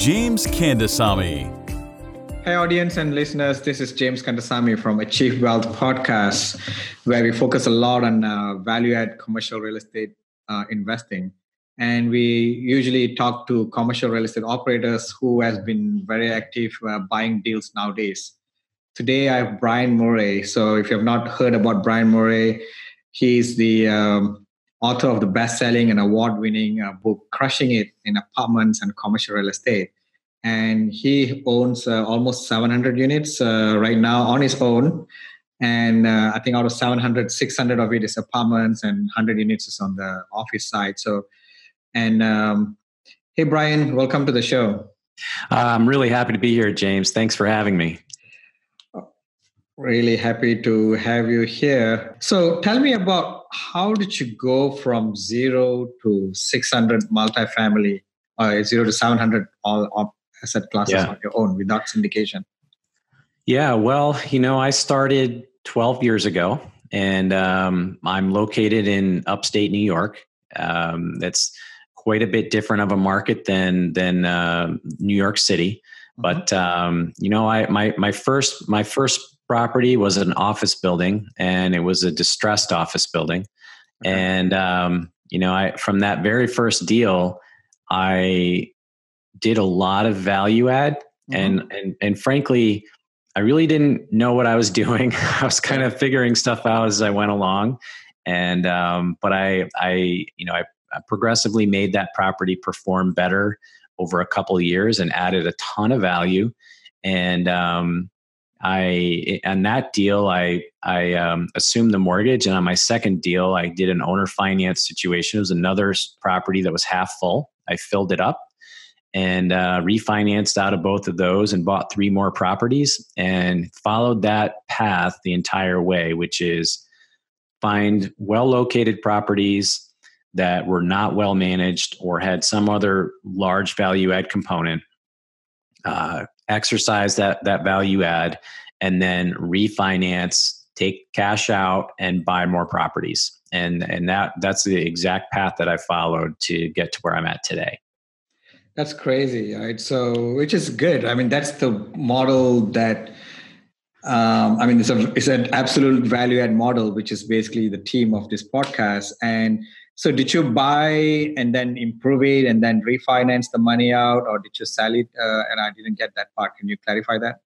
James Kandasamy. Hey, audience and listeners, this is James Kandasamy from Achieve Wealth Podcast, where we focus a lot on uh, value add commercial real estate uh, investing. And we usually talk to commercial real estate operators who has been very active uh, buying deals nowadays. Today, I have Brian Murray. So, if you have not heard about Brian Murray, he's the um, author of the best-selling and award-winning uh, book "Crushing It in Apartments and Commercial Real Estate." And he owns uh, almost 700 units uh, right now on his own. And uh, I think out of 700, 600 of it is apartments, and 100 units is on the office side. So, and um, hey, Brian, welcome to the show. I'm really happy to be here, James. Thanks for having me. Really happy to have you here. So tell me about how did you go from zero to 600 multifamily, or zero to 700 all asset classes yeah. on your own without syndication? Yeah, well, you know, I started 12 years ago, and um, I'm located in upstate New York. Um, that's quite a bit different of a market than than uh, New York City. Mm-hmm. But um, you know, I my my first my first property was an office building, and it was a distressed office building. Okay. And um, you know, I from that very first deal, I did a lot of value add, mm-hmm. and and and frankly, I really didn't know what I was doing. I was kind of figuring stuff out as I went along, and um, but I I you know I, I progressively made that property perform better over a couple of years and added a ton of value and um, I on that deal I I um, assumed the mortgage, and on my second deal I did an owner finance situation. It was another property that was half full. I filled it up and uh, refinanced out of both of those and bought three more properties and followed that path the entire way, which is find well located properties that were not well managed or had some other large value add component uh, exercise that that value add, and then refinance, take cash out, and buy more properties. And and that that's the exact path that I followed to get to where I'm at today. That's crazy, right? So, which is good. I mean, that's the model that. Um, I mean, it's, a, it's an absolute value add model, which is basically the theme of this podcast. And so, did you buy and then improve it and then refinance the money out, or did you sell it? Uh, and I didn't get that part. Can you clarify that?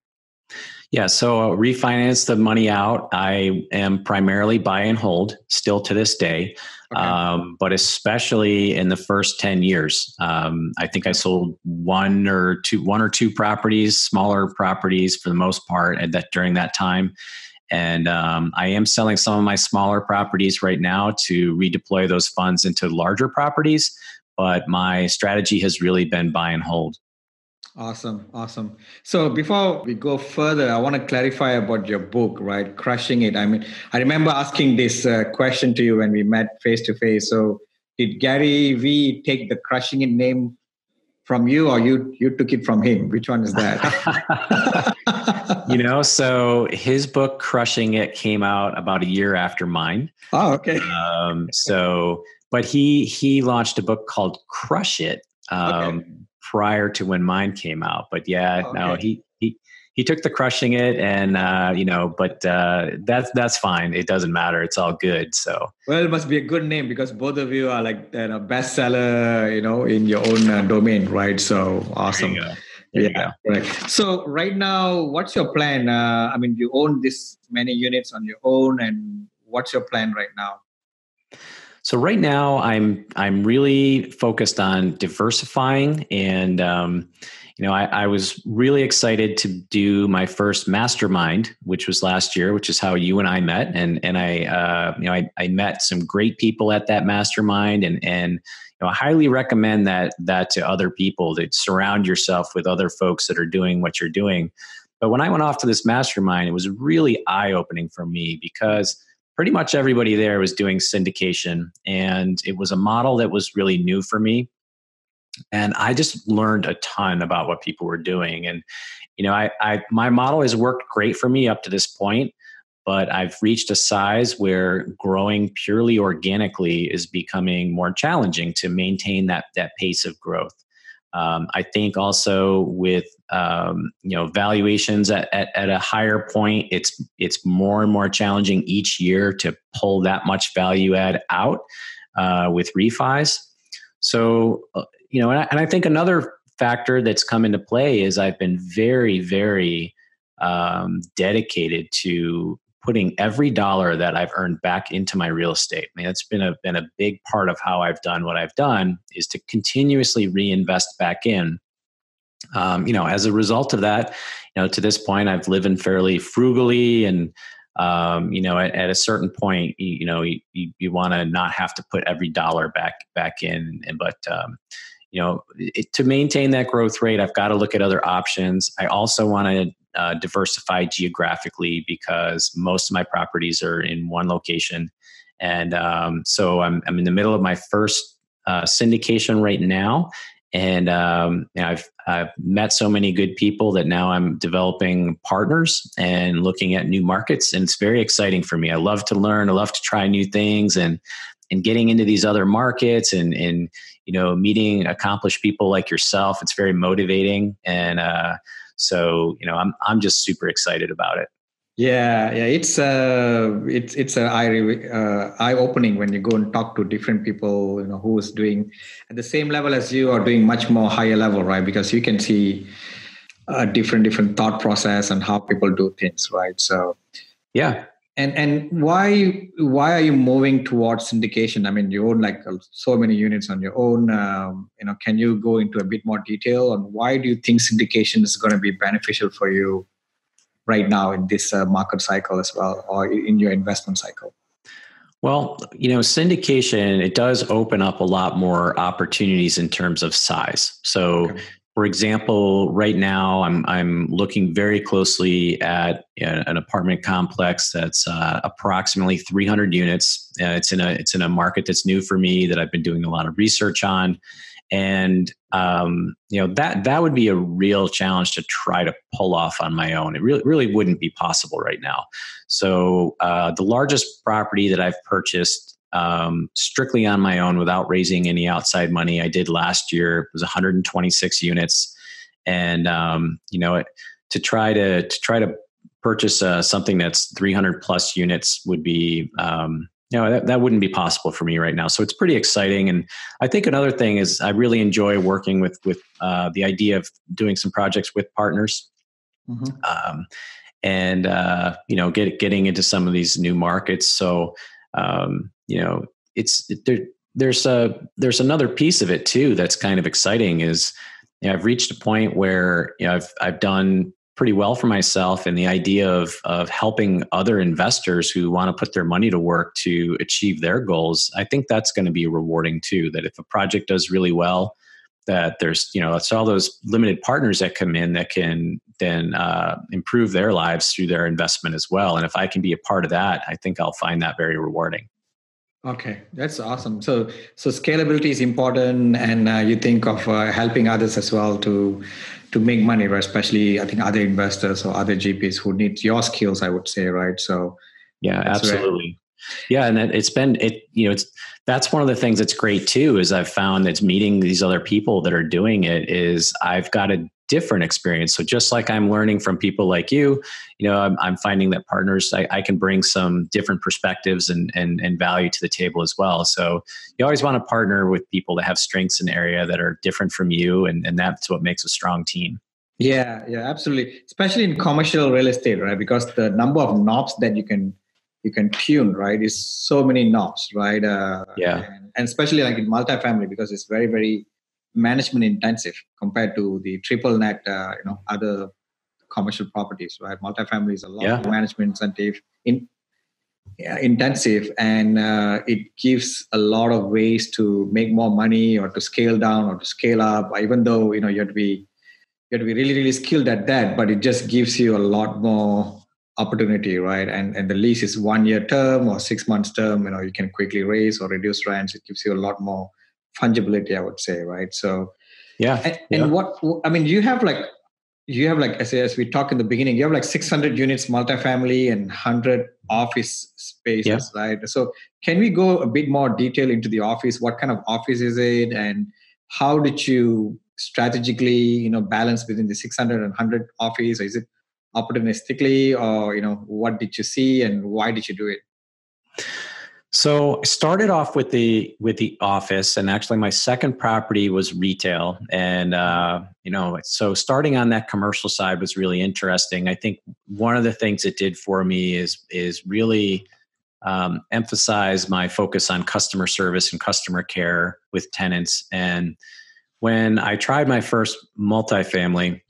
Yeah, so uh, refinance the money out. I am primarily buy and hold still to this day, okay. um, but especially in the first ten years. Um, I think I sold one or two, one or two properties, smaller properties for the most part, at that during that time. And um, I am selling some of my smaller properties right now to redeploy those funds into larger properties. But my strategy has really been buy and hold. Awesome, awesome. So before we go further, I want to clarify about your book, right? Crushing it. I mean, I remember asking this uh, question to you when we met face to face. So did Gary Vee take the Crushing It name from you, or you you took it from him? Which one is that? you know, so his book Crushing It came out about a year after mine. Oh, okay. Um, so, but he he launched a book called Crush It um, okay. Prior to when mine came out. But yeah, oh, okay. no, he he he took the crushing it and uh, you know but uh, that's that's fine it doesn't matter it's all good so well it must be a good name because both of you are like you know, bestseller you know in your own uh, domain right so awesome yeah, correct. So right now, what's your plan? Uh, I mean, you own this many units on your own, and what's your plan right now? So right now, I'm I'm really focused on diversifying and um, you know, I, I, was really excited to do my first mastermind, which was last year, which is how you and I met. And and I, uh, you know, I, I met some great people at that mastermind, and and you know, I highly recommend that that to other people. To surround yourself with other folks that are doing what you're doing. But when I went off to this mastermind, it was really eye opening for me because pretty much everybody there was doing syndication, and it was a model that was really new for me. And i just learned a ton about what people were doing and you know I, I my model has worked great for me up to this point but i've reached a size where growing purely organically is becoming more challenging to maintain that that pace of growth um, i think also with um, you know valuations at, at, at a higher point it's it's more and more challenging each year to pull that much value add out uh, with refis. So uh, you know, and I, and I, think another factor that's come into play is I've been very, very um, dedicated to putting every dollar that I've earned back into my real estate. I mean, that's been a been a big part of how I've done what I've done is to continuously reinvest back in. Um, you know, as a result of that, you know, to this point, I've lived fairly frugally and um, you know, at, at, a certain point, you, you know, you, you, want to not have to put every dollar back back in. And but um, you know, it, to maintain that growth rate, I've got to look at other options. I also want to uh, diversify geographically because most of my properties are in one location. And um, so I'm, I'm in the middle of my first uh, syndication right now. And um, I've, I've met so many good people that now I'm developing partners and looking at new markets. And it's very exciting for me. I love to learn, I love to try new things. And and getting into these other markets and and you know meeting accomplished people like yourself it's very motivating and uh, so you know i'm i'm just super excited about it. Yeah yeah it's uh it's it's a eye uh, eye opening when you go and talk to different people you know who's doing at the same level as you or doing much more higher level right? Because you can see a different different thought process and how people do things right? So yeah and and why why are you moving towards syndication i mean you own like so many units on your own um, you know can you go into a bit more detail on why do you think syndication is going to be beneficial for you right now in this uh, market cycle as well or in your investment cycle well, you know, syndication, it does open up a lot more opportunities in terms of size. So okay. For example, right now I'm I'm looking very closely at an apartment complex that's uh, approximately 300 units. Uh, it's in a it's in a market that's new for me that I've been doing a lot of research on, and um, you know that that would be a real challenge to try to pull off on my own. It really really wouldn't be possible right now. So uh, the largest property that I've purchased um, strictly on my own without raising any outside money. I did last year it was 126 units, and um, you know to try to to try to purchase uh, something that's 300 plus units would be um, you know that, that wouldn't be possible for me right now. So it's pretty exciting, and I think another thing is I really enjoy working with with uh, the idea of doing some projects with partners. Mm-hmm. Um, and uh, you know, get, getting into some of these new markets. So um, you know it's there there's a there's another piece of it too that's kind of exciting is you know, I've reached a point where you know I've I've done pretty well for myself and the idea of of helping other investors who want to put their money to work to achieve their goals I think that's going to be rewarding too that if a project does really well that there's you know it's all those limited partners that come in that can then uh, improve their lives through their investment as well and if i can be a part of that i think i'll find that very rewarding Okay, that's awesome. So, so scalability is important, and uh, you think of uh, helping others as well to to make money, right? Especially, I think other investors or other GPs who need your skills. I would say, right? So, yeah, absolutely. Yeah, and it's been it. You know, it's that's one of the things that's great too. Is I've found that's meeting these other people that are doing it. Is I've got a different experience. So just like I'm learning from people like you, you know, I'm, I'm finding that partners, I, I, can bring some different perspectives and, and, and value to the table as well. So you always want to partner with people that have strengths in area that are different from you. And, and that's what makes a strong team. Yeah, yeah, absolutely. Especially in commercial real estate, right? Because the number of knobs that you can you can tune, right, is so many knobs, right? Uh, yeah. And, and especially like in multifamily, because it's very, very management intensive compared to the triple net, uh, you know, other commercial properties, right? Multifamily is a lot yeah. of management incentive in yeah, intensive, and uh, it gives a lot of ways to make more money or to scale down or to scale up. Even though you know you have to be you have to be really really skilled at that, but it just gives you a lot more opportunity, right? And and the lease is one year term or six months term. You know, you can quickly raise or reduce rents. It gives you a lot more fungibility, I would say, right? So, yeah. And, yeah. and what I mean, you have like you have like as, as we talked in the beginning, you have like 600 units multifamily and 100 office spaces, yeah. right? So, can we go a bit more detail into the office? What kind of office is it, and how did you strategically, you know, balance within the 600 and 100 office? Or is it opportunistically or you know what did you see and why did you do it? So I started off with the with the office and actually my second property was retail and uh, you know so starting on that commercial side was really interesting. I think one of the things it did for me is is really um, emphasize my focus on customer service and customer care with tenants. And when i tried my first multifamily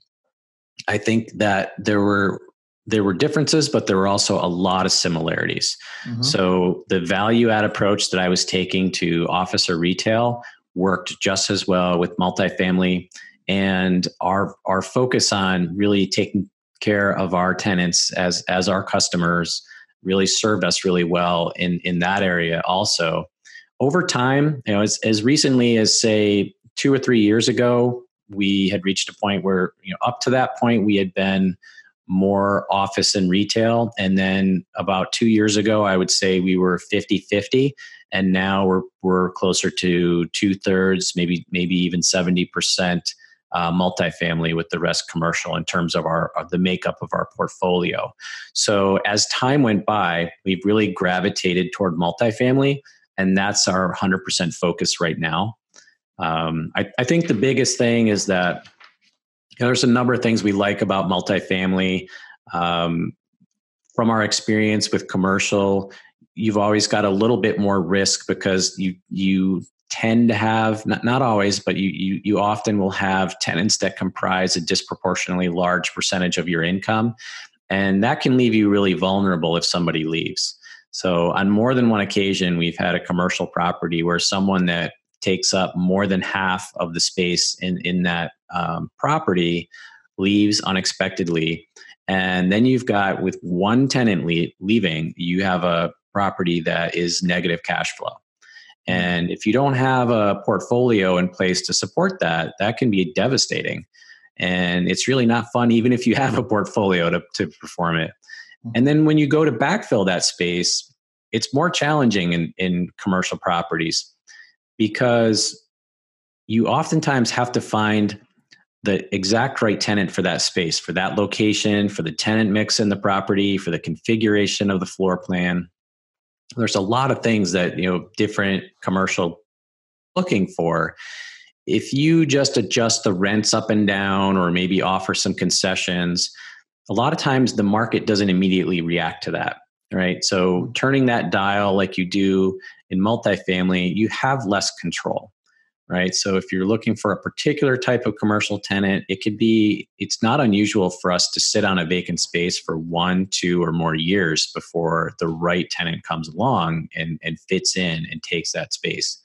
I think that there were there were differences, but there were also a lot of similarities. Mm-hmm. So the value add approach that I was taking to office or retail worked just as well with multifamily, and our our focus on really taking care of our tenants as as our customers really served us really well in in that area also over time you know as, as recently as say two or three years ago we had reached a point where you know up to that point we had been more office and retail and then about 2 years ago I would say we were 50-50 and now we're we're closer to two thirds maybe maybe even 70% uh, multifamily with the rest commercial in terms of our of the makeup of our portfolio. So as time went by, we've really gravitated toward multifamily, and that's our 100% focus right now. Um, I, I, think the biggest thing is that you know, there's a number of things we like about multifamily. Um, from our experience with commercial, you've always got a little bit more risk because you you tend to have not, not always but you, you you often will have tenants that comprise a disproportionately large percentage of your income and that can leave you really vulnerable if somebody leaves so on more than one occasion we've had a commercial property where someone that takes up more than half of the space in in that um, property leaves unexpectedly. And then you've got with one tenant le- leaving you have a property that is negative cash flow. And if you don't have a portfolio in place to support that that can be devastating. And it's really not fun even if you have a portfolio to, to perform it. Mm-hmm. and then when you go to backfill that space it's more challenging in, in commercial properties because you oftentimes have to find the exact right tenant for that space, for that location, for the tenant mix in the property, for the configuration of the floor plan. There's a lot of things that, you know, different commercial looking for. If you just adjust the rents up and down or maybe offer some concessions, a lot of times the market doesn't immediately react to that right? So turning that dial like you do in multifamily, you have less control, right? So if you're looking for a particular type of commercial tenant, it could be, it's not unusual for us to sit on a vacant space for one, two, or more years before the right tenant comes along and, and fits in and takes that space.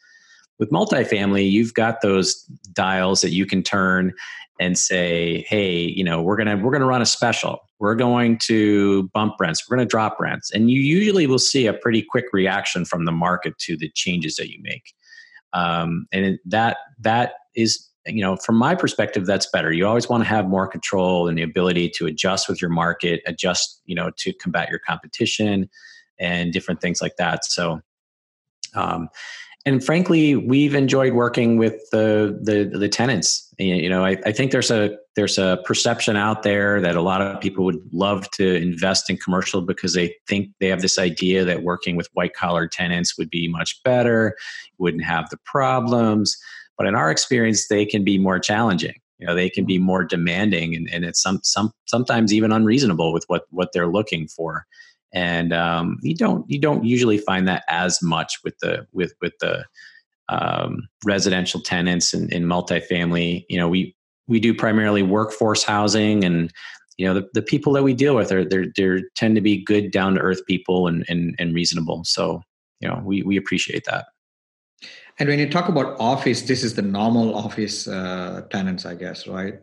With multifamily, you've got those dials that you can turn and say, hey, you know, we're gonna we're gonna run a special. We're going to bump rents. We're gonna drop rents, and you usually will see a pretty quick reaction from the market to the changes that you make. Um, and that that is you know from my perspective that's better you always want to have more control and the ability to adjust with your market adjust you know to combat your competition and different things like that so um, and frankly, we've enjoyed working with the the, the tenants. You know, I, I, think there's a there's a perception out there that a lot of people would love to invest in commercial because they think they have this idea that working with white collar tenants would be much better, wouldn't have the problems. But in our experience, they can be more challenging. You know, they can be more demanding, and, and it's some some sometimes even unreasonable with what what they're looking for and um, you don't you don't usually find that as much with the with with the um, residential tenants and, and multifamily. You know, we we do primarily workforce housing, and you know the, the people that we deal with are they're, they tend to be good, down to earth people and, and and reasonable. So you know, we we appreciate that. And when you talk about office, this is the normal office uh, tenants, I guess, right?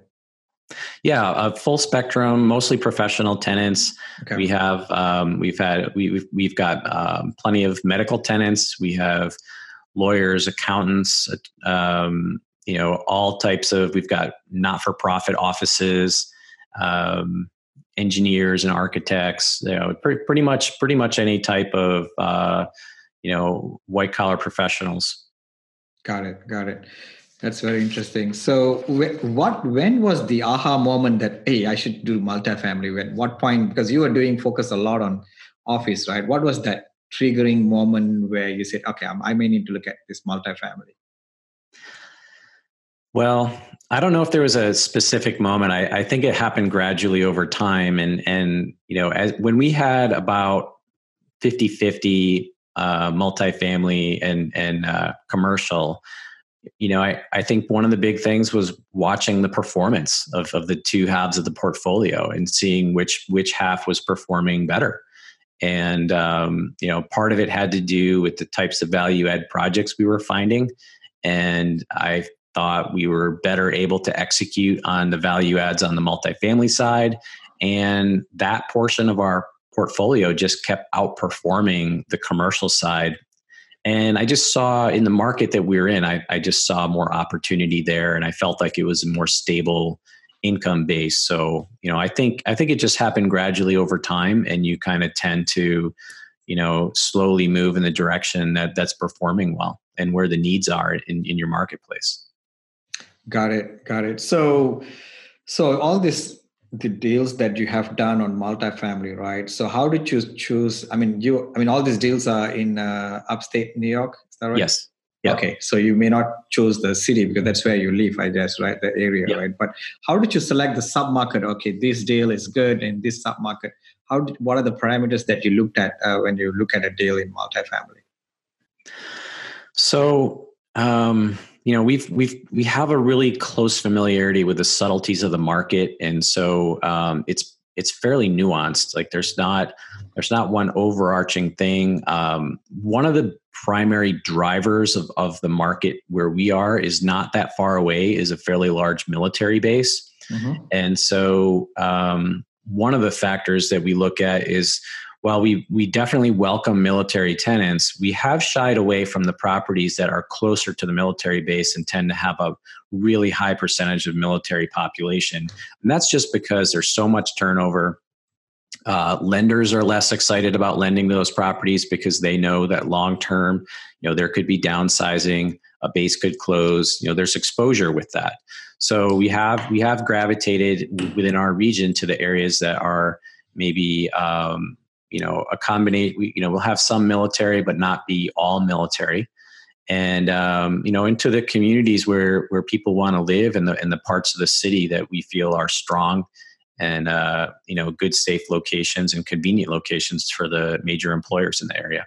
Yeah, a full spectrum, mostly professional tenants. Okay. We have um, we've had we, we've we've got um, plenty of medical tenants. We have lawyers, accountants, um, you know, all types of. We've got not for profit offices, um, engineers and architects. You know, pretty, pretty much pretty much any type of uh, you know white collar professionals. Got it. Got it. That's very interesting. So, what when was the aha moment that hey, I should do multifamily? When what point? Because you were doing focus a lot on office, right? What was that triggering moment where you said, okay, I may need to look at this multifamily? Well, I don't know if there was a specific moment. I, I think it happened gradually over time. And, and you know, as, when we had about 50 50 uh, multifamily and, and uh, commercial, you know, I, I think one of the big things was watching the performance of, of the two halves of the portfolio and seeing which which half was performing better. And um, you know, part of it had to do with the types of value add projects we were finding. And I thought we were better able to execute on the value adds on the multifamily side. And that portion of our portfolio just kept outperforming the commercial side and I just saw in the market that we are in, I, I just saw more opportunity there, and I felt like it was a more stable income base. So, you know, I think I think it just happened gradually over time, and you kind of tend to, you know, slowly move in the direction that that's performing well and where the needs are in, in your marketplace. Got it. Got it. So, so all this the deals that you have done on multifamily, right? So how did you choose? I mean, you, I mean, all these deals are in uh, upstate New York. Is that right? Yes. Yeah. Okay, so you may not choose the city because that's where you live, I guess, right? The area, yeah. right? But how did you select the submarket? Okay, this deal is good in this submarket. How? Did, what are the parameters that you looked at uh, when you look at a deal in multifamily? So um, you know we've we've we have a really close familiarity with the subtleties of the market. And so um, it's it's fairly nuanced. Like there's not there's not one overarching thing. Um, one of the primary drivers of, of the market where we are is not that far away is a fairly large military base. Mm-hmm. and so um, one of the factors that we look at is while we, we definitely welcome military tenants, we have shied away from the properties that are closer to the military base and tend to have a really high percentage of military population. And that's just because there's so much turnover. Uh, lenders are less excited about lending those properties because they know that long term, you know, there could be downsizing, a base could close. You know, there's exposure with that. So we have we have gravitated within our region to the areas that are maybe um, you know accommodate we you know we'll have some military but not be all military. And um, you know into the communities where where people want to live and the in the parts of the city that we feel are strong and uh, you know good safe locations and convenient locations for the major employers in the area.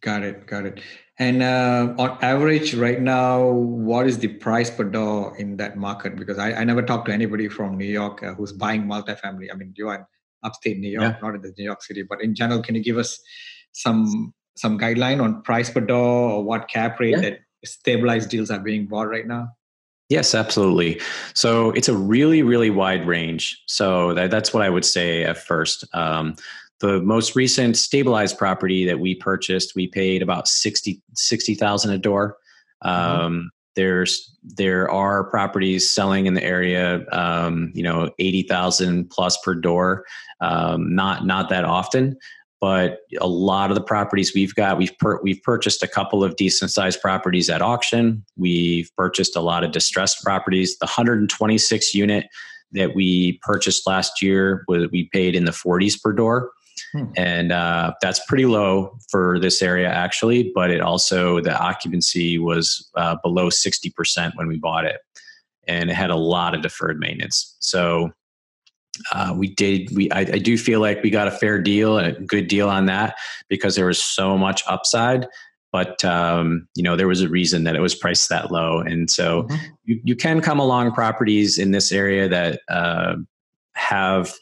Got it got it. And uh, on average right now what is the price per door in that market? Because i, I never talked to anybody from new york uh, who's buying multifamily. I mean you are upstate New York, yeah. not in the New York City. But in general, can you give us some some guideline on price per door or what cap rate yeah. that stabilized deals are being bought right now? Yes, absolutely. So it's a really, really wide range. So that, that's what I would say at first. Um, the most recent stabilized property that we purchased, we paid about 60 60,000 a door. Mm-hmm. Um, there's there are properties selling in the area, um, you know, eighty thousand plus per door. Um, not not that often, but a lot of the properties we've got, we've per, we've purchased a couple of decent sized properties at auction. We've purchased a lot of distressed properties. The 126 unit that we purchased last year, we paid in the 40s per door. Hmm. And uh, that's pretty low for this area, actually. But it also, the occupancy was uh, below 60% when we bought it. And it had a lot of deferred maintenance. So uh, we did, we, I, I do feel like we got a fair deal and a good deal on that because there was so much upside but um, you know there was a reason that it was priced that low, and so mm-hmm. you, you can come along properties in this area that uh, have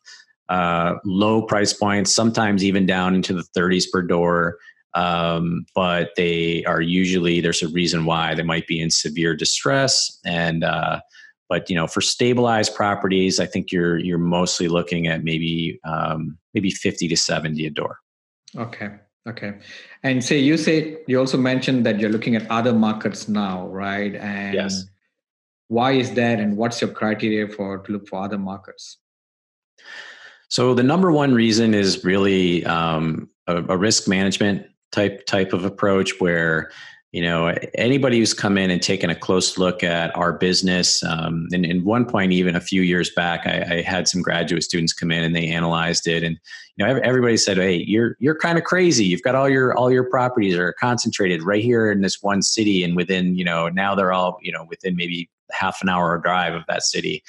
uh, low price points, sometimes even down into the 30s per door. Um, but they are usually there's a reason why. They might be in severe distress and uh, but you know for stabilized properties i think you're you're mostly looking at maybe um, maybe 50 to 70 a door. Okay. Okay. And say you said you also mentioned that you're looking at other markets now right? And yes. why is that? And what's your criteria for to look for other markets so the number one reason is really um, a, a, risk management type type of approach where you know anybody who's come in and taken a close look at our business um, and in one point even a few years back I, I, had some graduate students come in and they analyzed it and you know everybody said hey you're you're kind of crazy. You've got all your all your properties are concentrated right here in this one city and within you know now they're all you know within maybe half an hour drive of that city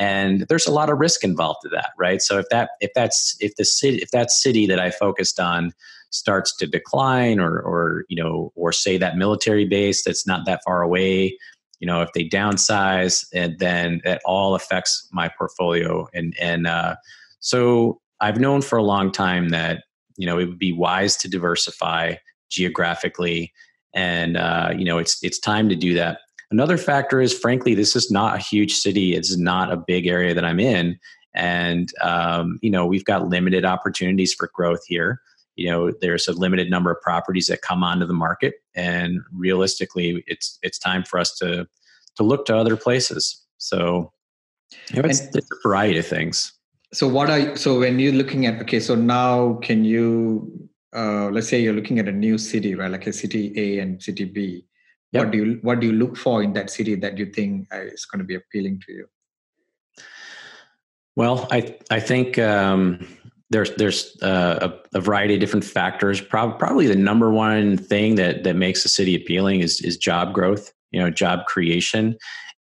and there's a lot of risk involved to that right? So if that if that's if the city if that city that i focused on starts to decline or or you know or say that military base that's not that far away you know if they downsize and then that all affects my portfolio. And and uh, so i've known for a long time that you know it would be wise to diversify geographically. And uh, you know it's it's time to do that Another factor is, frankly, this is not a huge city. It's not a big area that I'm in. And, um, you know, we've got limited opportunities for growth here. You know, there's a limited number of properties that come onto the market. And realistically, it's, it's time for us to, to look to other places. So, you know, it's, and, it's a variety of things. So what are, so when you're looking at, okay, so now can you, uh, let's say you're looking at a new city, right? Like a city A and city B Yep. What do you what do you look for in that city that you think uh, is going to be appealing to you? Well, I I think um, there's there's uh, a, a, variety of different factors. Pro- probably the number one thing that that makes a city appealing is is job growth. You know, job creation.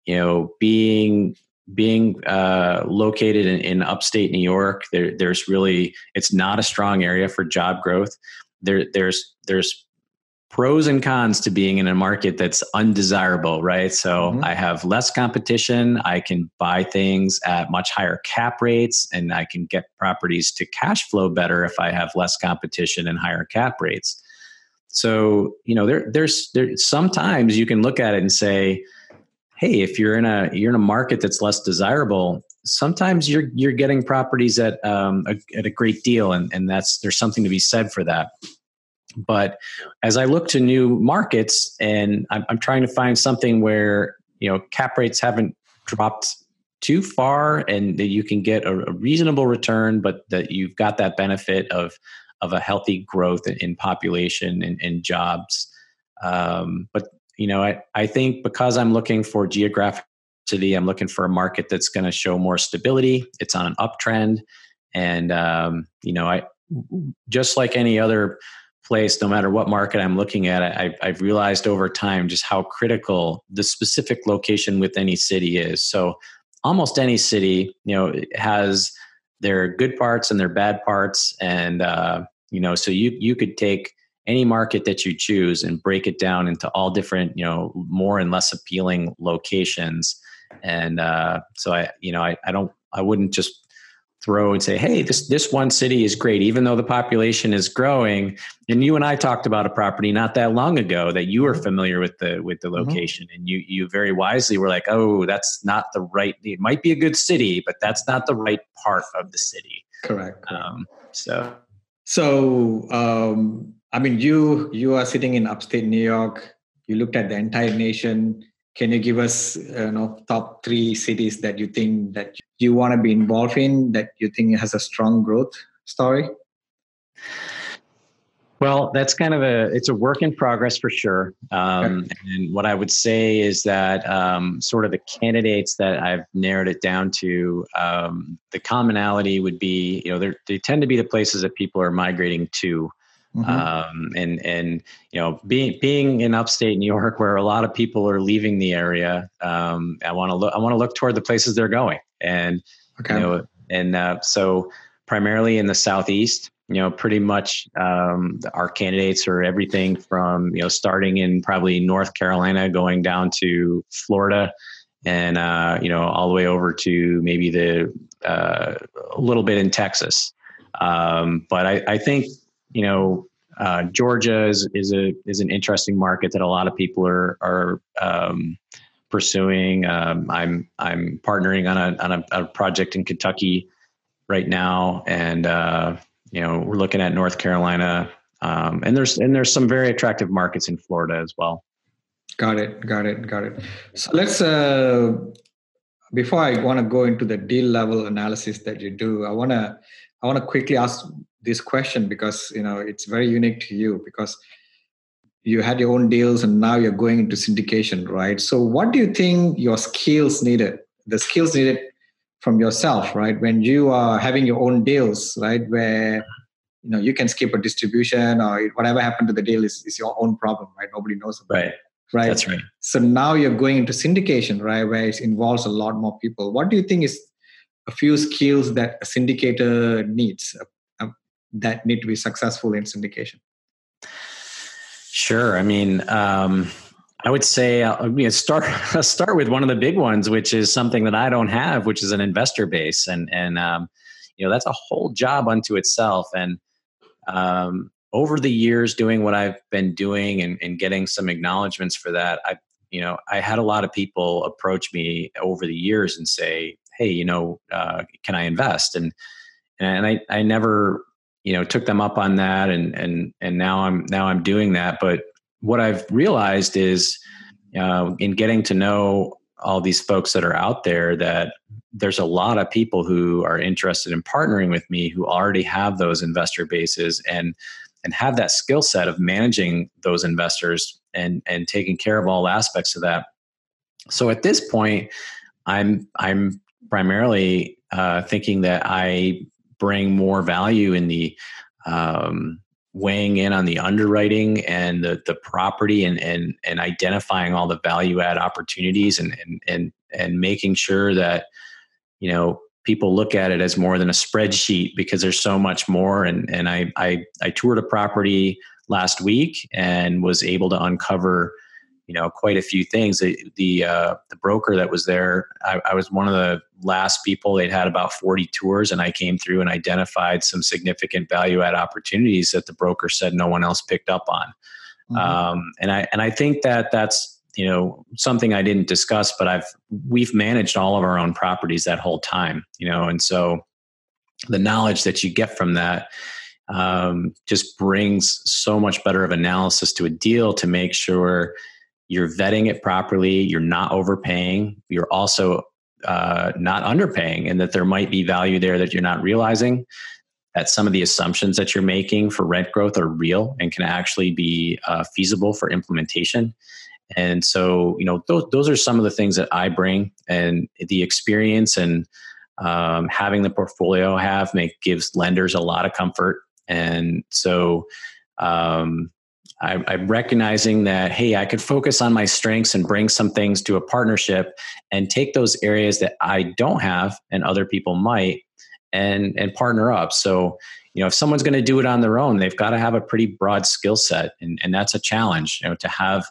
You know, being being uh, located in, in, upstate New York, there, there's really it's not a strong area for job growth. There, there's there's pros and cons to being in a market that's undesirable, right? So mm-hmm. I have less competition. I can buy things at much higher cap rates and I can get properties to cash flow better if I have less competition and higher cap rates. So, you know, there, there's there sometimes you can look at it and say, hey, if you're in a you're in a market that's less desirable, sometimes you're you're getting properties at um, a, at a great deal, and and that's there's something to be said for that. But as I look to new markets and I'm, I'm trying to find something where, you know, cap rates haven't dropped too far and that you can get a, a, reasonable return, but that you've got that benefit of of a healthy growth in, population and, and jobs. Um, but you know, I, I think because I'm looking for geographic I'm looking for a market that's going to show more stability. It's on an uptrend, and um, you know, I just like any other place, no matter what market I'm looking at, I, I've realized over time just how critical the specific location with any city is. So almost any city, you know, has their good parts and their bad parts, and uh, you know, so you you could take any market that you choose and break it down into all different, you know, more and less appealing locations. And uh, so I, you know, I, I don't, I wouldn't just throw and say, "Hey, this this one city is great, even though the population is growing." And you and I talked about a property not that long ago that you were mm-hmm. familiar with the with the mm-hmm. location, mm-hmm. and you you very wisely were like, "Oh, that's not the right. It might be a good city, but that's not the right part of the city." Correct. Um, so, so um, I mean, you you are sitting in upstate New York. You looked at the entire nation can you give us you know top three cities that you think that you want to be involved in that you think has a strong growth story? Well that's kind of a it's a work in progress for sure. Um, okay. and what i would say is that um, sort of the candidates that i've narrowed it down to um, the commonality would be you know they tend to be the places that people are migrating to Mm-hmm. Um, and and you know, being being in upstate New York, where a lot of people are leaving the area, um, I want to look. I want to look toward the places they're going, and okay. you know, and uh, so primarily in the southeast. you know, pretty much um, our candidates are everything from you know starting in probably North Carolina, going down to Florida, and uh, you know all the way over to maybe the uh, a little bit in Texas. Um, but I, I, think you know uh, Georgia is, is a is an interesting market that a lot of people are are um, pursuing. Um, I'm I'm partnering on a on a, a, project in Kentucky right now, and uh, you know we're looking at North Carolina, um, and there's and there's some very attractive markets in Florida as well. Got it, got it, got it. So let's uh, before I want to go into the deal level analysis that you do, I want to I want to quickly ask this question because you know it's very unique to you because you had your own deals and now you're going into syndication, right? So what do you think your skills needed? The skills needed from yourself, right? When you are having your own deals, right, where you know you can skip a distribution or whatever happened to the deal is, is your own problem, right? Nobody knows about right. it right? That's right. So now you're going into syndication, right, where it involves a lot more people. What do you think is a few skills that a syndicator needs that need to be successful in syndication? Sure. I mean, um, I would say uh, I mean, start start with one of the big ones, which is something that I don't have, which is an investor base, and and um, you know that's a whole job unto itself. And um, over the years doing what I've been doing and, and getting some acknowledgments for that, I you know I had a lot of people approach me over the years and say, "Hey, you know, uh, can I invest?" and and I I never you know took them up on that, and and and now I'm now I'm doing that. But what I've realized is uh, in getting to know all these folks that are out there that there's a lot of people who are interested in partnering with me who already have those investor bases and and have that skill set of managing those investors and and taking care of all aspects of that. So at this point, I'm I'm primarily uh, thinking that I bring more value in the um, weighing in on the underwriting and the the property and and and identifying all the value add opportunities and and and and making sure that you know people look at it as more than a spreadsheet because there's so much more. And and I I, I toured a property last week and was able to uncover you know quite a few things. The the, uh, the broker that was there I, I, was one of the last people. They'd had about 40 tours and i came through and identified some significant value add opportunities that the broker said no one else picked up on. Mm-hmm. um, and i and i think that that's you know something I didn't discuss, but I've we've managed all of our own properties that whole time, you know, and so the knowledge that you get from that um, just brings so much better of analysis to a deal to make sure you're vetting it properly, you're not overpaying, you're also uh, not underpaying, and that there might be value there that you're not realizing. That some of the assumptions that you're making for rent growth are real and can actually be uh, feasible for implementation and so, you know, those, those are some of the things that I bring and the experience and um, having the portfolio I have make gives lenders a lot of comfort. And so, um, I, I'm recognizing that, hey, I could focus on my strengths and bring some things to a partnership and take those areas that I don't have and other people might and, and partner up. So, you know, if someone's going to do it on their own, they've got to have a pretty broad skill set. And, and that's a challenge, you know, to have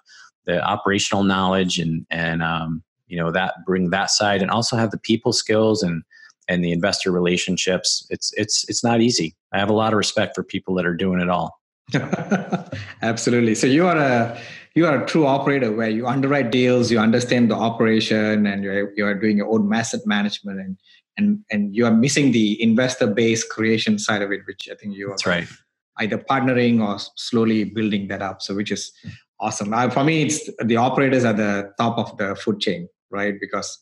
the operational knowledge and and um, you know that bring that side and also have the people skills and and the investor relationships it's it's it's not easy i have a lot of respect for people that are doing it all absolutely so you are a you are a true operator where you underwrite deals you understand the operation and you're, you are doing your own asset management and and and you are missing the investor base creation side of it which i think you are that's right either partnering or slowly building that up so which is awesome. Uh, for me, it's the operators are the top of the food chain, right? Because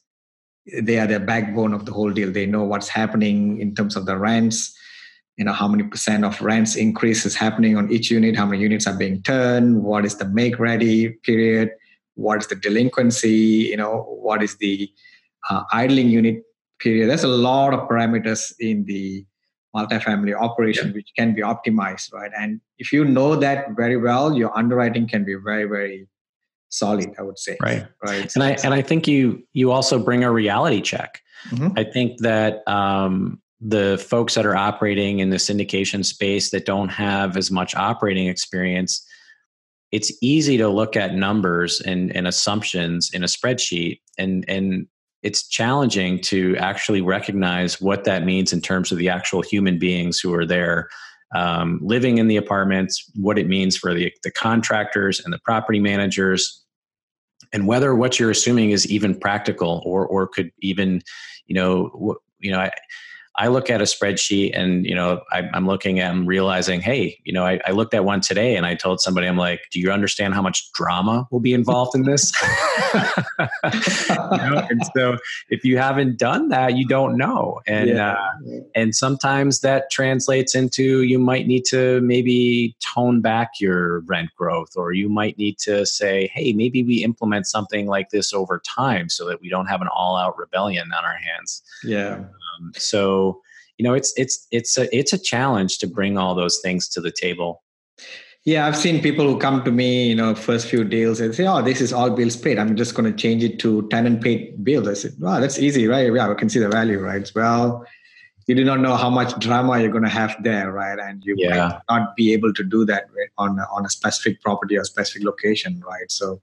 they are the backbone of the whole deal. They know what's happening in terms of the rents. You know how many percent of rents increase is happening on each unit. How many units are being turned? What is the make ready period? What is the delinquency? You know what is the uh, idling unit period? There's a lot of parameters in the multifamily operation yeah. which can be optimized right and if you know that very well your underwriting can be very very solid i would say right right and i and i think you you also bring a reality check mm-hmm. i think that um the folks that are operating in the syndication space that don't have as much operating experience, it's easy to look at numbers and, and assumptions in a spreadsheet. And and it's challenging to actually recognize what that means in terms of the actual human beings who are there um, living in the apartments, what it means for the, the contractors and the property managers, and whether what you're assuming is even practical or or could even, you know, you know, I, I look at a spreadsheet and, you know, I, am looking at and realizing, hey, you know, I, I, looked at one today and I told somebody, I'm like, do you understand how much drama will be involved in this? you know? And so if you haven't done that, you don't know. And, yeah. uh, and sometimes that translates into you might need to maybe tone back your rent growth, or you might need to say, hey, maybe we implement something like this over time so that we don't have an all out rebellion on our hands. Yeah. Um, so you know, it's it's it's a it's a challenge to bring all those things to the table. Yeah, I've seen people who come to me, you know, first few deals and say, "Oh, this is all bills paid. I'm just going to change it to tenant paid bills." I said, "Wow, that's easy, right? Yeah, we can see the value, right?" Well, you do not know how much drama you're going to have there, right? And you yeah. might not be able to do that on on a specific property or specific location, right? So,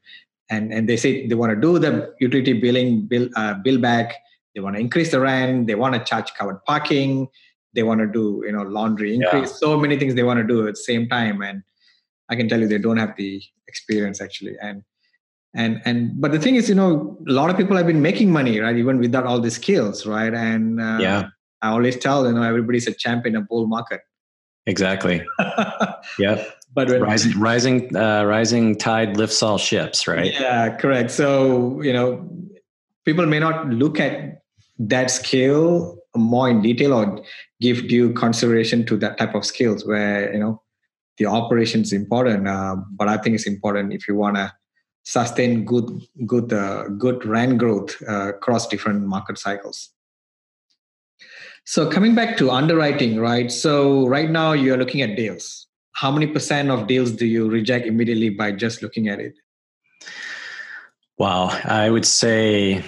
and and they say they want to do the utility billing bill uh, bill back they want to increase the rent they want to charge covered parking they want to do you know laundry increase yeah. so many things they want to do at the same time and i can tell you they don't have the experience actually and and and but the thing is you know a lot of people have been making money right even without all the skills right and uh, yeah. I always tell you know everybody's a champion in a bull market. Exactly. Yeah but when, rising rising uh, rising tide lifts all ships right? Yeah correct. So you know people may not look at that skill more in detail or give due consideration to that type of skills where you know the operation is important uh, but i think it's important if you want to sustain good good uh, good rent growth uh, across different market cycles. So coming back to underwriting right? So right now you're looking at deals. How many percent of deals do you reject immediately by just looking at it? Wow. I would say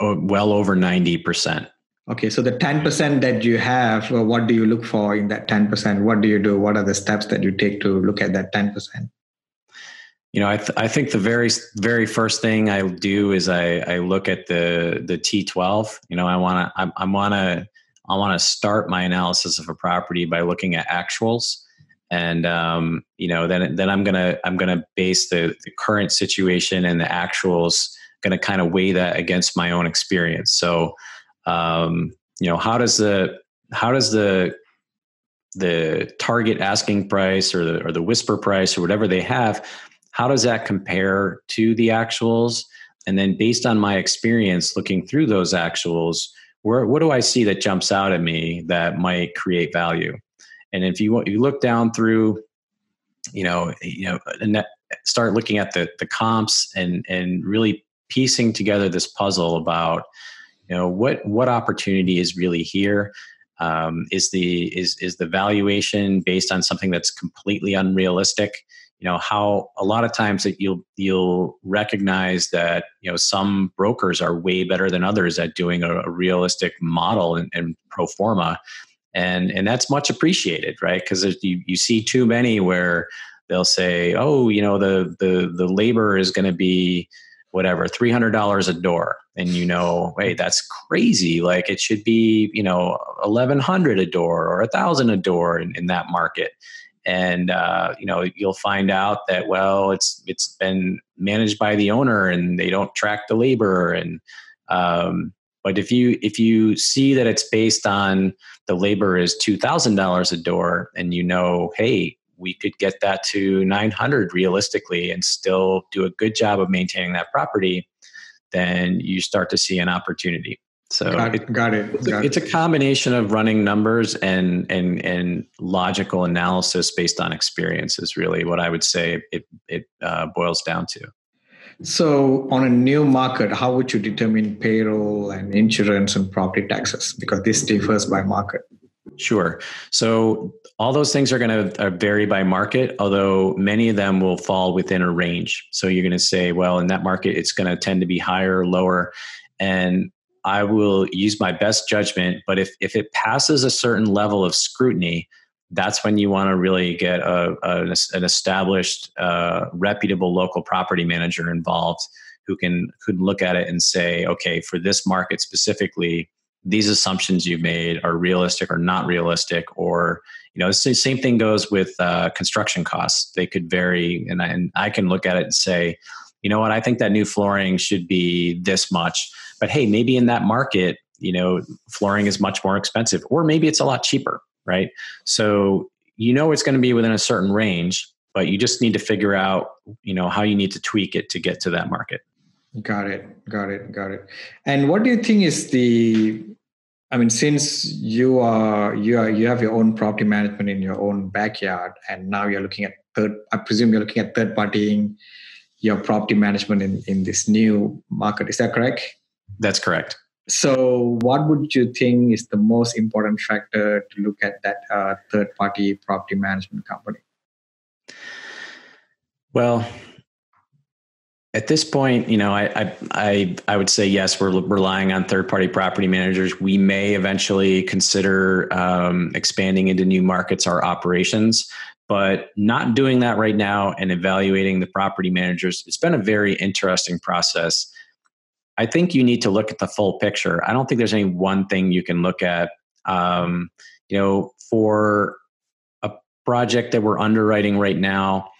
well over 90%. Okay, so the 10% that you have, well, what do you look for in that 10%? What do you do? What are the steps that you take to look at that 10%? You know, I, th- I think the very very first thing I do is I, I look at the the T12. You know, I want to I, I want to I want to start my analysis of a property by looking at actuals, and um, you know then then I'm gonna I'm gonna base the, the current situation and the actuals going to kind of weigh that against my own experience. So, um, you know, how does the how does the the target asking price or the or the whisper price or whatever they have, how does that compare to the actuals? And then based on my experience looking through those actuals, where what do I see that jumps out at me that might create value? And if you you look down through, you know, you know, start looking at the the comps and and really piecing together this puzzle about you know what what opportunity is really here? Um, is the is is the valuation based on something that's completely unrealistic? You know how a lot of times that you'll you'll recognize that you know some brokers are way better than others at doing a, a realistic model and, and pro forma. And and that's much appreciated right? Because you, you see too many where they'll say oh you know the the the labor is going to be whatever $300 a door. And you know hey that's crazy. Like it should be you know 1100 a door or a thousand a door in, in that market. And uh, you know you'll find out that well it's it's been managed by the owner and they don't track the labor. And um, but if you if you see that it's based on the labor is $2000 a door and you know hey we could get that to 900 realistically and still do a good job of maintaining that property, then you start to see an opportunity. So got it. Got it. It's, got a, it's a combination of running numbers and and and logical analysis based on experience is really what I would say it it uh, boils down to. So, on a new market, how would you determine payroll and insurance and property taxes? Because this differs by market. Sure. So all those things are going to uh, vary by market, although many of them will fall within a range. So you're going to say, well, in that market, it's going to tend to be higher or lower. And I will use my best judgment. But if, if it passes a certain level of scrutiny, that's when you want to really get a, a an established, uh, reputable local property manager involved who can could look at it and say, okay, for this market specifically, these assumptions you've made are realistic or not realistic, or you know, the same thing goes with uh, construction costs. They could vary, and I, and I can look at it and say, you know what, I think that new flooring should be this much, but hey, maybe in that market, you know, flooring is much more expensive, or maybe it's a lot cheaper right? So you know it's going to be within a certain range, but you just need to figure out, you know, how you need to tweak it to get to that market. Got it. Got it. Got it. And what do you think is the I mean, since you are you are you have your own property management in your own backyard, and now you're looking at third. I presume you're looking at third partying your property management in in this new market. Is that correct? That's correct. So, what would you think is the most important factor to look at that uh, third party property management company? Well, at this point, you know, I, I, I, would say yes. We're relying on third-party property managers. We may eventually consider um, expanding into new markets, our operations, but not doing that right now and evaluating the property managers. It's been a very interesting process I think you need to look at the full picture. I don't think there's any one thing you can look at. Um, you know, for a project that we're underwriting right now,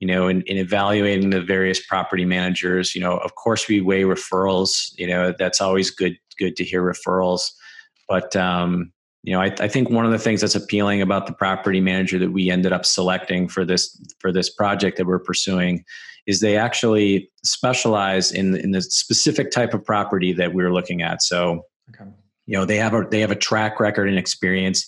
you know, in, in, evaluating the various property managers, you know, of course we weigh referrals. You know, that's always good good to hear referrals. But um, you know, I, I think one of the things that's appealing about the property manager that we ended up selecting for this for this project that we're pursuing is they actually specialize in in the specific type of property that we're looking at. So, okay. you know, they have a they have a track record and experience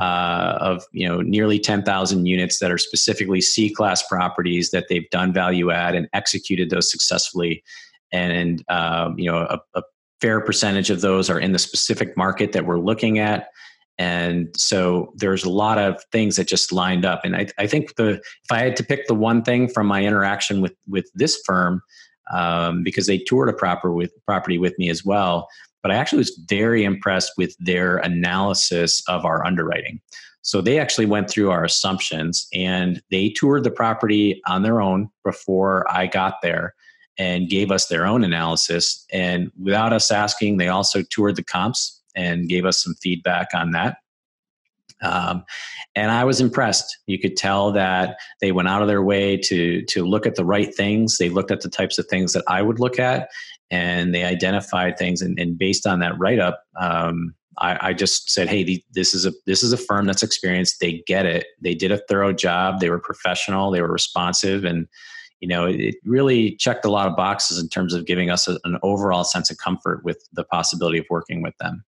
uh, of you know nearly ten thousand units that are specifically C class properties that they've done value add and executed those successfully, and um, you know a, a fair percentage of those are in the specific market that we're looking at. And so there's a lot of things that just lined up. And i, I think the if i had to pick the one thing from my interaction with with this firm um, because they toured a proper with property with me as well but i actually was very impressed with their analysis of our underwriting so they actually went through our assumptions and they toured the property on their own before i got there and gave us their own analysis and without us asking they also toured the comps and gave us some feedback on that. Um, and I was impressed. You could tell that they went out of their way to to look at the right things. They looked at the types of things that I would look at, and they identified things. And, and based on that write up, um, I, I, just said, "Hey, the, this is a this is a firm that's experienced. They get it. They did a thorough job. They were professional. They were responsive, and you know, it really checked a lot of boxes in terms of giving us a, an overall sense of comfort with the possibility of working with them."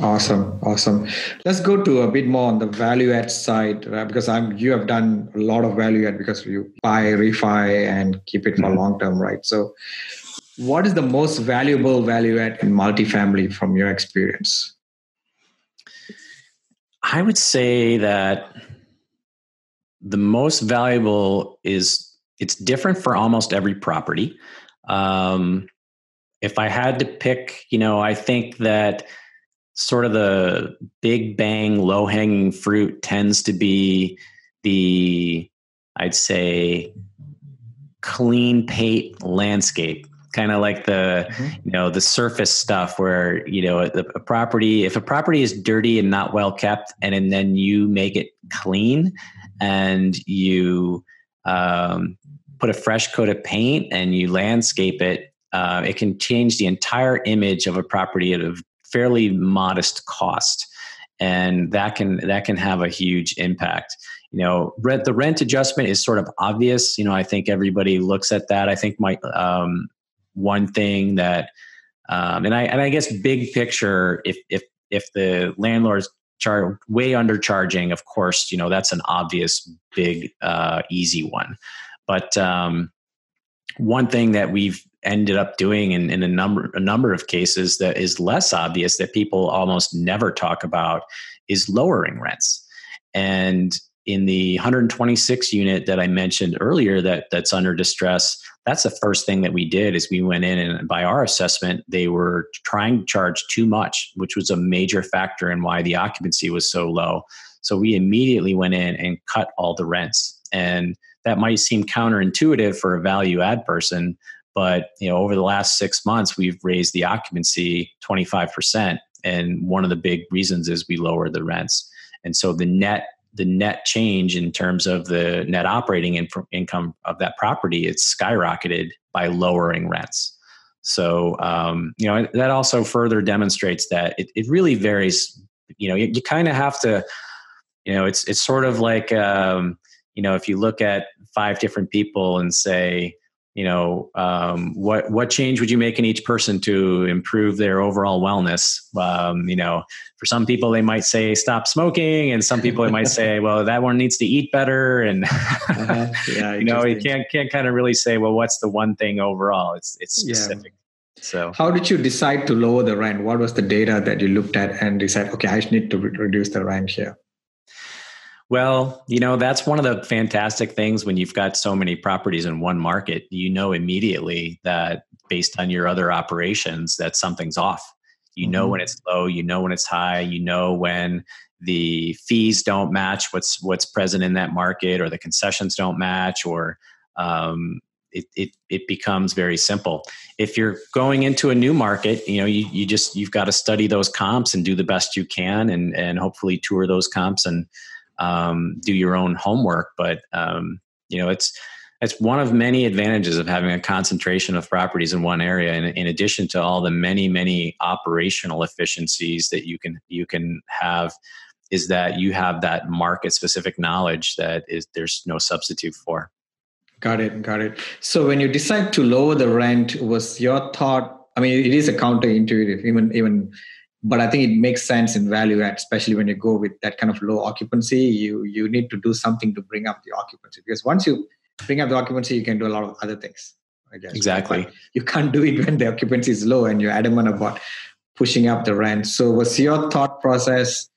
Awesome, awesome. Let's go to a bit more on the value add side right? because I'm you have done a lot of value add because you buy, refi, and keep it for mm-hmm. long term, right? So, what is the most valuable value add in multifamily from your experience? I would say that the most valuable is it's different for almost every property. Um, if I had to pick, you know, I think that sort of the big bang, low hanging fruit tends to be the, I'd say, clean paint landscape kind of like the mm-hmm. you know the surface stuff where you know a, a, property if a property is dirty and not well kept and, and then you make it clean and you um, put a fresh coat of paint and you landscape it uh, it can change the entire image of a property at a fairly modest cost. And that can that can have a huge impact. You know rent the rent adjustment is sort of obvious. You know i think everybody looks at that. I think my um, one thing that um, and i and i guess big picture if if if the landlord's char- way undercharging of course you know that's an obvious big uh, easy one. But um, one thing that we've ended up doing in, in a number a number of cases that is less obvious that people almost never talk about is lowering rents. And in the 126 unit that I mentioned earlier that that's under distress, that's the first thing that we did is we went in and by our assessment, they were trying to charge too much, which was a major factor in why the occupancy was so low. So we immediately went in and cut all the rents. And that might seem counterintuitive for a value add person, but you know, over the last six months, we've raised the occupancy 25%. And one of the big reasons is we lowered the rents. And so the net the net change in terms of the net operating income of that property it's skyrocketed by lowering rents. So um, you know that also further demonstrates that it, it really varies you know you, you kind of have to you know it's it's sort of like um, you know if you look at five different people and say you know um, what what change would you make in each person to improve their overall wellness? Um, you know for some people they might say stop smoking and some people they might say well that one needs to eat better and uh-huh. yeah, you know you can't can't kind of really say well what's the one thing overall? It's it's specific yeah. so. How did you decide to lower the rent what was the data that you looked at and decided okay i need to re- reduce the rent here well, you know, that's one of the fantastic things when you've got so many properties in one market, you know immediately that based on your other operations that something's off. You know mm-hmm. when it's low, you know when it's high, you know when the fees don't match what's what's present in that market or the concessions don't match or um, it, it, it becomes very simple. If you're going into a new market, you know, you, you just, you've got to study those comps and do the best you can and, and hopefully tour those comps and, um, do your own homework. But um, you know, it's it's one of many advantages of having a concentration of properties in one area. And in addition to all the many many operational efficiencies that you can you can have, is that you have that market specific knowledge that is there's no substitute for. Got it, got it. So when you decide to lower the rent, was your thought? I mean, it is a counterintuitive, even even but I think it makes sense in value add, especially when you go with that kind of low occupancy. You you need to do something to bring up the occupancy because once you bring up the occupancy, you can do a lot of other things. I guess exactly. But you can't do it when the occupancy is low and you're adamant about pushing up the rent. So, was your thought process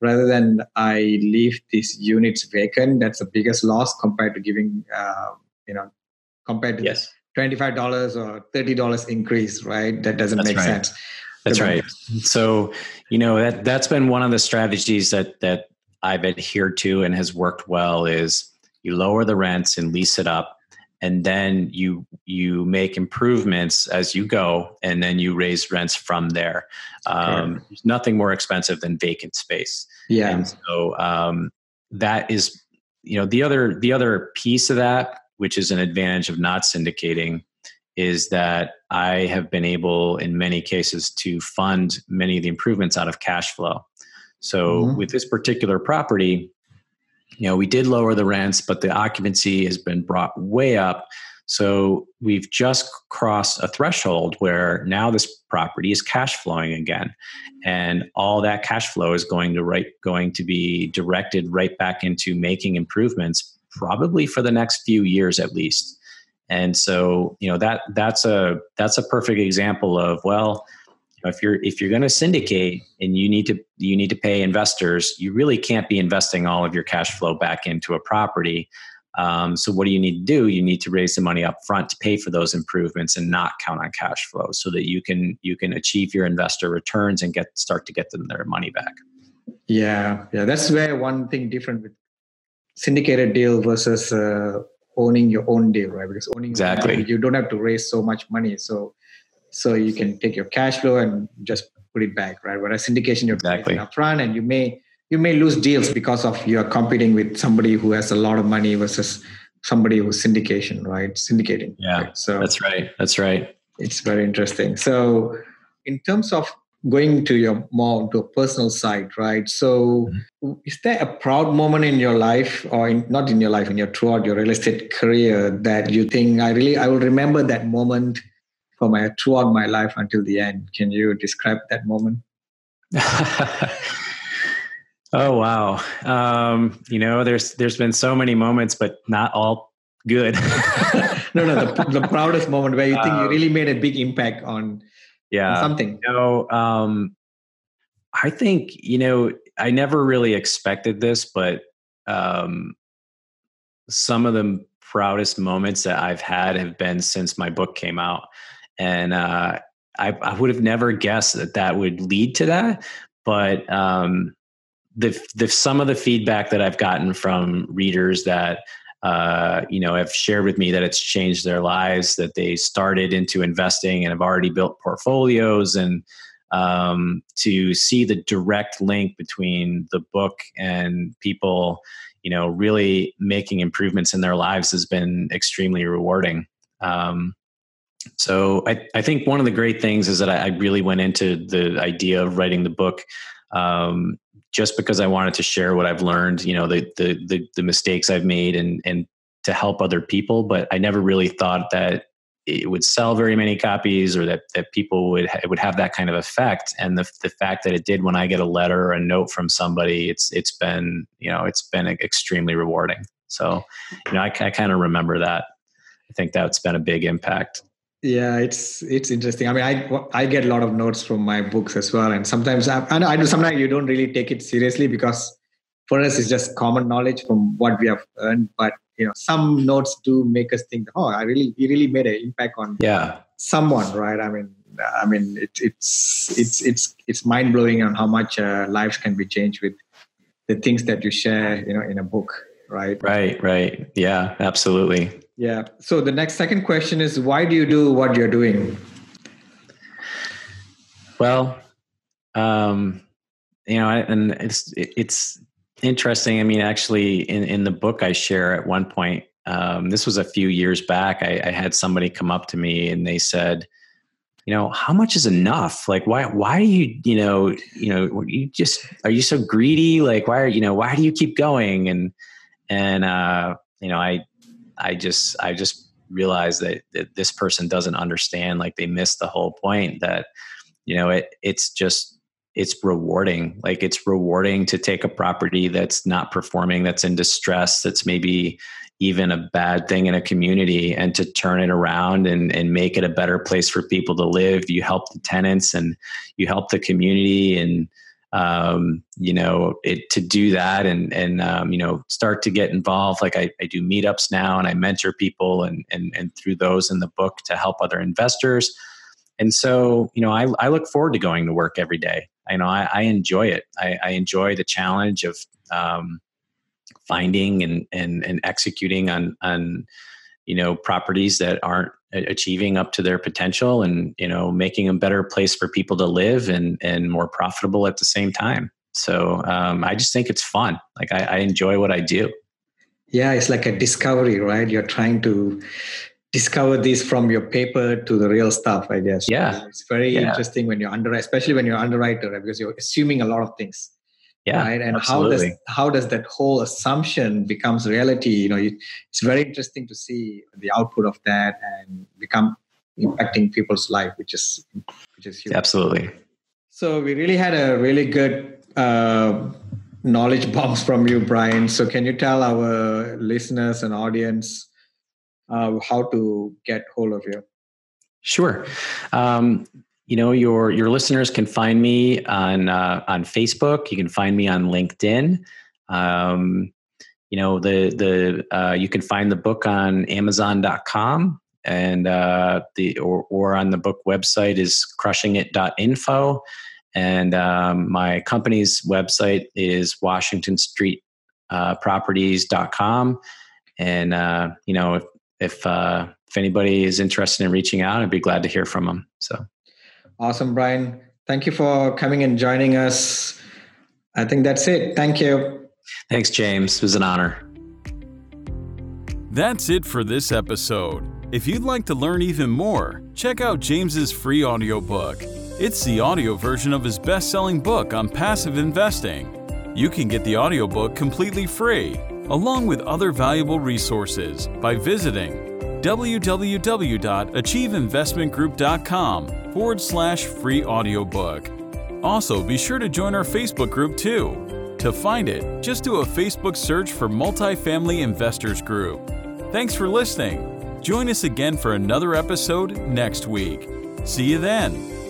rather than I leave these units vacant? That's the biggest loss compared to giving, uh, you know, compared to yes. twenty-five dollars or thirty dollars increase, right? That doesn't That's make right. sense. That's right. So, you know, that that's been one of the strategies that that I've adhered to and has worked well is you lower the rents and lease it up and then you you make improvements as you go and then you raise rents from there. Um, nothing more expensive than vacant space. Yeah. And so um, that is you know the other the other piece of that which is an advantage of not syndicating is that I have been able, in many cases, to fund many of the improvements out of cash flow. So, mm-hmm. with this particular property, you know, we did lower the rents, but the occupancy has been brought way up. So, we've just crossed a threshold where now this property is cash flowing again, and all that cash flow is going to right going to be directed right back into making improvements, probably for the next few years at least. And so, you know, that that's a that's a perfect example of well, if you're if you're going to syndicate and you need to you need to pay investors, you really can't be investing all of your cash flow back into a property. Um, so what do you need to do? You need to raise the money up front to pay for those improvements and not count on cash flow, so that you can you can achieve your investor returns and get start to get them their money back. Yeah, yeah, that's where one thing different with syndicated deal versus uh, owning your own deal, right? Because owning exactly deal, you don't have to raise so much money, so so you can take your cash flow and just put it back, right? Whereas syndication, you're exactly upfront, and you may you may lose deals because of you're competing with somebody who has a lot of money versus somebody who's syndication, right? Syndicating. Yeah. Right? So that's right. That's right. It's very interesting. So in terms of going to your more to a personal side, right? So, mm-hmm. is there a proud moment in your life, or in, not in your life, in your throughout your real estate career, that you think I really I will remember that moment for my throughout my life until the end? Can you describe that moment? oh wow! Um, you know, there's there's been so many moments, but not all good. no, no, the, the proudest moment where you think um, you really made a big impact on yeah something you know um i think you know i never really expected this but um, some of the proudest moments that I've had have been since my book came out. And uh, I, I, would have never guessed that that would lead to that. But um, the, the some of the feedback that I've gotten from readers that uh, you know have shared with me that it's changed their lives, that they started into investing and have already built portfolios, and um, to see the direct link between the book and people you know really making improvements in their lives has been extremely rewarding. Um, so I, I, think one of the great things is that I, I, really went into the idea of writing the book um, just because I wanted to share what I've learned, you know, the, the the the, mistakes I've made and and to help other people. But I never really thought that it would sell very many copies or that, that people would it would have that kind of effect. And the, the fact that it did when i get a letter or a note from somebody it's it's been you know it's been extremely rewarding. So you know i, I kind of remember that. I think that's been a big impact yeah it's it's interesting. I mean i i get a lot of notes from my books as well and sometimes i, I do sometimes you don't really take it seriously because for us it's just common knowledge from what we have earned but you know some notes do make us think oh i really he really made an impact on yeah. someone right? I mean i mean it, it's it's it's it's mind-blowing on how much uh, lives can be changed with the things that you share you know in a book right? Right right. Yeah absolutely yeah so the next second question is why do you do what you're doing well um you know and it's it's interesting. I mean, actually, in, in the book, I share at one point, um, this was a few years back, I, I, had somebody come up to me and they said, you know, how much is enough? Like, why, why do you, you know, you know, you just, are you so greedy? Like, why are, you know, why do you keep going? And, and, uh, you know, I, I just, I just realized that, that this person doesn't understand, like they missed the whole point that, you know, it, it's just, it's rewarding. Like it's rewarding to take a property that's not performing, that's in distress, that's maybe even a bad thing in a community and to turn it around and, and make it a better place for people to live. You help the tenants and you help the community and um, you know, it to do that and and um, you know, start to get involved. Like I, I do meetups now and I mentor people and and and through those in the book to help other investors. And so, you know, I, I look forward to going to work every day you know I, I enjoy it. I, I, enjoy the challenge of um, finding and, and and executing on on you know properties that aren't achieving up to their potential and you know making a better place for people to live and and more profitable at the same time. So um, i just think it's fun. Like I, I enjoy what i do. Yeah it's like a discovery right? You're trying to discover this from your paper to the real stuff i guess. Yeah. It's very yeah. interesting when you're under especially when you're underwriter right? because you're assuming a lot of things yeah right and absolutely. how does how does that whole assumption becomes reality you know it's very interesting to see the output of that and become impacting people's life which is which is huge absolutely so we really had a really good uh, knowledge bombs from you brian so can you tell our listeners and audience uh, how to get hold of you? Sure. Um, you know your your listeners can find me on uh, on Facebook. You can find me on LinkedIn. Um, you know the the uh, you can find the book on Amazon.com and uh, the or, or on the book website is crushingit.info and um, my company's website is Washington Street uh. And uh, you know, if if uh, if anybody is interested in reaching out, I'd be glad to hear from them. So awesome, Brian. Thank you for coming and joining us. I think that's it. Thank you. Thanks, James. It was an honor. That's it for this episode. If you'd like to learn even more, check out James's free audiobook. It's the audio version of his best-selling book on passive investing. You can get the audiobook completely free along with other valuable resources by visiting www.achieveinvestmentgroup.com forward slash free audiobook. Also, be sure to join our Facebook group too. To find it, just do a Facebook search for Multifamily Investors Group. Thanks for listening. Join us again for another episode next week. See you then.